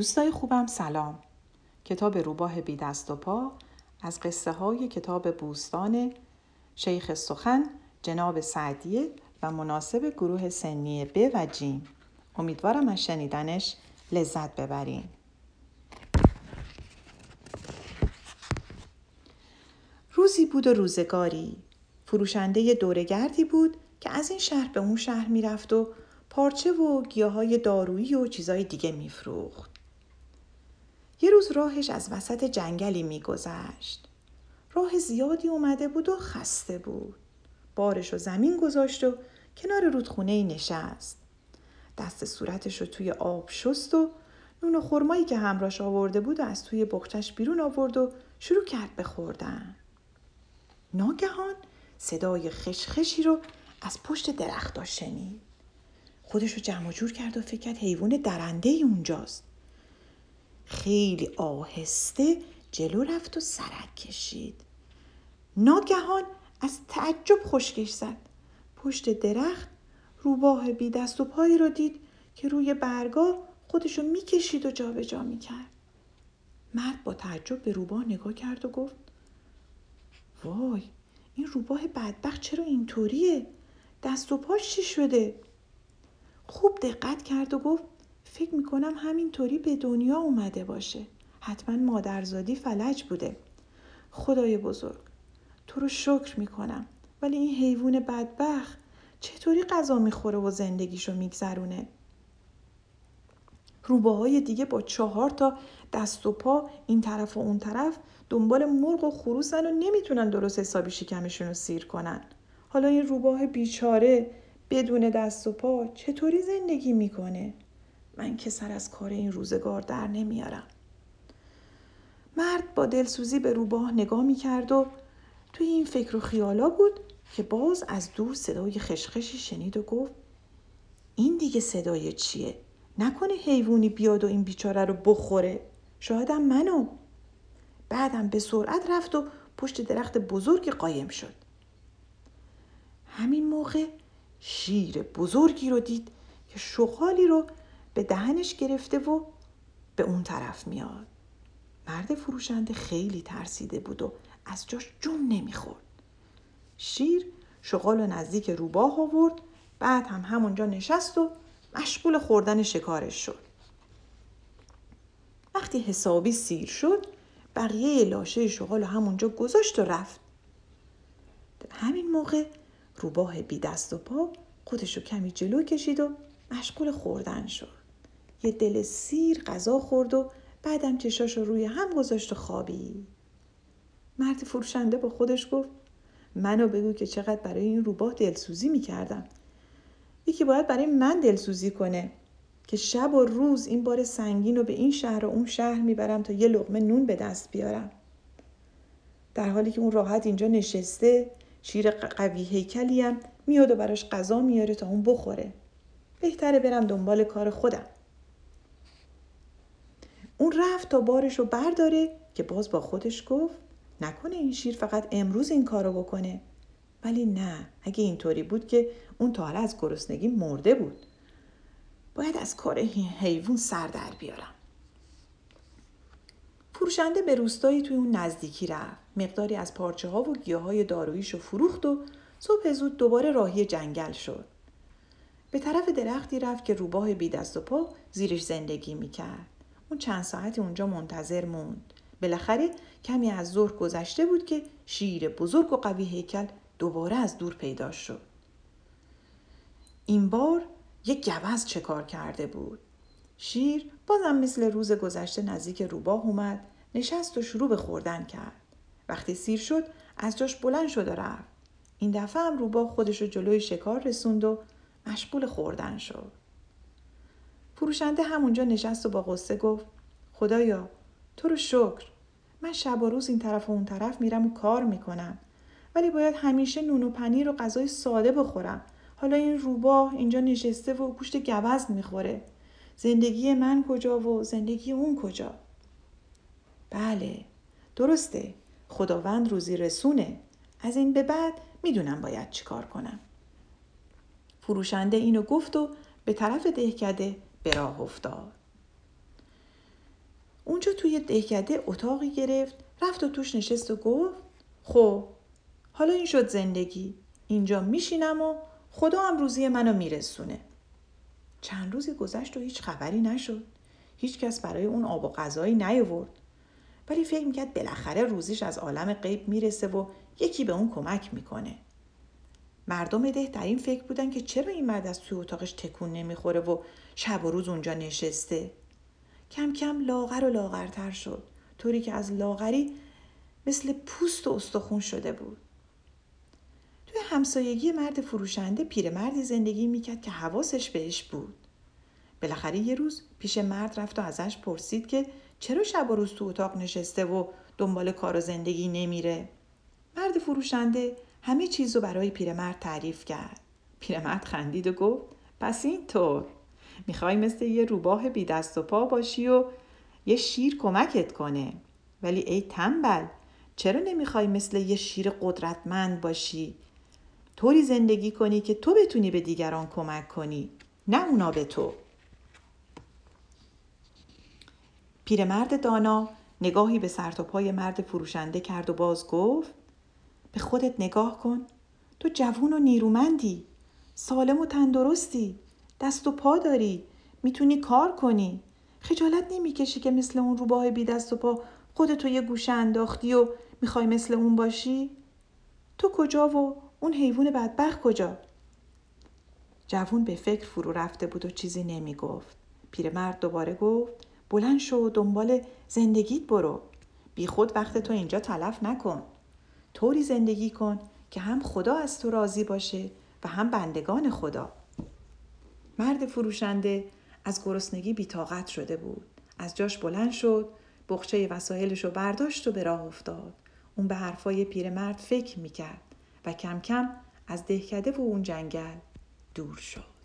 دوستای خوبم سلام. کتاب روباه بی دست و پا از قصه های کتاب بوستان شیخ سخن جناب سعدیه و مناسب گروه سنی ب و جیم امیدوارم از شنیدنش لذت ببرین. روزی بود و روزگاری. فروشنده دورگردی بود که از این شهر به اون شهر می‌رفت و پارچه و گیاهای دارویی و چیزای دیگه میفروخت. یه روز راهش از وسط جنگلی میگذشت. راه زیادی اومده بود و خسته بود. بارش و زمین گذاشت و کنار رودخونه نشست. دست صورتش رو توی آب شست و نون و خرمایی که همراش آورده بود و از توی بخچش بیرون آورد و شروع کرد به خوردن. ناگهان صدای خشخشی رو از پشت درخت شنید. خودش رو جمع جور کرد و فکر کرد حیوان درنده ای اونجاست. خیلی آهسته جلو رفت و سرک کشید. ناگهان از تعجب خشکش زد. پشت درخت روباه بی دست و پایی رو دید که روی برگا خودشو می‌کشید و جابجا می‌کرد. مرد با تعجب به روباه نگاه کرد و گفت وای این روباه بدبخت چرا اینطوریه؟ دست و پاش چی شده؟ خوب دقت کرد و گفت فکر می‌کنم همینطوری به دنیا اومده باشه. حتما مادرزادی فلج بوده. خدای بزرگ تو رو شکر می‌کنم ولی این حیوان بدبخت چطوری غذا می‌خوره و زندگیشو میگذرونه؟ روباهای دیگه با چهار تا دست و پا این طرف و اون طرف دنبال مرغ و خروسن و نمی‌تونن درست حسابی شکمشون رو سیر کنن. حالا این روباه بیچاره بدون دست و پا چطوری زندگی می‌کنه؟ من که سر از کار این روزگار در نمیارم. مرد با دلسوزی به روباه نگاه می‌کرد و توی این فکر و خیالا بود که باز از دور صدای خشخشی شنید و گفت این دیگه صدای چیه؟ نکنه حیوانی بیاد و این بیچاره رو بخوره شایدم منو بعدم به سرعت رفت و پشت درخت بزرگی قایم شد همین موقع شیر بزرگی رو دید که شغالی رو به دهنش گرفته و به اون طرف میاد. مرد فروشنده خیلی ترسیده بود و از جاش جون نمی‌خورد. شیر شغال رو نزدیک روباه آورد بعد هم همونجا نشست و مشغول خوردن شکارش شد. وقتی حسابی سیر شد بقیه لاشه شغال همونجا گذاشت و رفت. همین موقع روباه بی دست و پا خودشو کمی جلو کشید و مشغول خوردن شد. یه دل سیر غذا خورد و بعدم چشاش رو روی هم گذاشت و خوابید. مرد فروشنده با خودش گفت منو بگو که چقدر برای این روباه دلسوزی می‌کردم. یکی باید برای من دلسوزی کنه که شب و روز این بار سنگین رو به این شهر و اون شهر می‌برم تا یه لغمه نون به دست بیارم. در حالی که اون راحت اینجا نشسته شیر قوی هیکلی میاد و براش غذا میاره تا اون بخوره. بهتره برم دنبال کار خودم. اون رفت تا بارش رو برداره که باز با خودش گفت نکنه این شیر فقط امروز این کارو بکنه. ولی نه اگه اینطوری بود که اون تا حالا از گرسنگی مرده بود. باید از کار حیوان سر در بیارم. فروشنده به روستایی توی اون نزدیکی رفت. مقداری از پارچه ها و گیاه های دارویش رو فروخت و صبح زود دوباره راهی جنگل شد. به طرف درختی رفت که روباه بی دست و پا زیرش زندگی می‌کرد. اون چند ساعتی اونجا منتظر موند. بالاخره کمی از ظهر گذشته بود که شیر بزرگ و قوی هیکل دوباره از دور پیدا شد. این بار یک گوز کار کرده بود؟ شیر بازم مثل روز گذشته نزدیک روباه اومد نشست و شروع به خوردن کرد. وقتی سیر شد از جاش بلند شد و رفت. این دفعه هم روباه خودش رو جلوی شکار رسوند و مشغول خوردن شد. فروشنده همونجا نشست و با قصه گفت خدایا تو رو شکر. من شب و روز این طرف و اون طرف میرم و کار می‌کنم. ولی باید همیشه نون و پنیر و غذای ساده بخورم. حالا این روباه اینجا نشسته و گوشت گوزن می‌خوره. زندگی من کجا و زندگی اون کجا؟ بله درسته. خداوند روزی رسونه. از این به بعد می‌دونم باید چیکار کنم. فروشنده اینو گفت و به طرف دهکده به راه افتاد. اونجا توی دهکده اتاقی گرفت رفت و توش نشست و گفت خب حالا این شد زندگی. اینجا میشینم و خدا هم روزی منو میرسونه. چند روزی گذشت و هیچ خبری نشد. هیچ کس برای اون آب و غذایی نیاورد. ولی فکر می‌کرد بالاخره روزیش از عالم غیب می‌رسه و یکی به اون کمک می‌کنه. مردم ده در این فکر بودن که چرا این مرد از توی اتاقش تکون نمی‌خوره و شب و روز اونجا نشسته. کم کم لاغر و لاغرتر شد. طوری که از لاغری مثل پوست و استخون شده بود. توی همسایگی مرد فروشنده پیرمردی زندگی می‌کرد که حواسش بهش بود. بالاخره یه روز پیش مرد رفت و ازش پرسید که چرا شب و روز تو اتاق نشسته و دنبال کار و زندگی نمیره. مرد فروشنده همه چیز رو برای پیرمرد تعریف کرد. پیرمرد خندید و گفت پس اینطور می‌خوای مثل یه روباه بی دست و پا باشی و یه شیر کمکت کنه. ولی ای تنبل چرا نمی‌خوای مثل یه شیر قدرتمند باشی؟ طوری زندگی کنی که تو بتونی به دیگران کمک کنی نه اونا به تو. پیرمرد دانا نگاهی به سر مرد فروشنده کرد و باز گفت به خودت نگاه کن. تو جوون و نیرومندی. سالم و تندرستی. دست و پا داری. می‌تونی کار کنی. خجالت نمی‌کشی که مثل اون روباه بی دست و پا خودتو یه گوشه انداختی و می‌خوای مثل اون باشی؟ تو کجا و اون حیوان بدبخت کجا؟ جوون به فکر فرو رفته بود و چیزی نمی‌گفت. پیرمرد دوباره گفت بلند شو و دنبال زندگیت برو. بی خود وقت تو اینجا تلف نکن. طوری زندگی کن که هم خدا از تو راضی باشه و هم بندگان خدا. مرد فروشنده از گرسنگی بیتاقت شده بود. از جاش بلند شد بخچه وسایلش رو برداشت و به راه افتاد. اون به حرفای پیرمرد فکر می‌کرد و کم کم از دهکده و اون جنگل دور شد.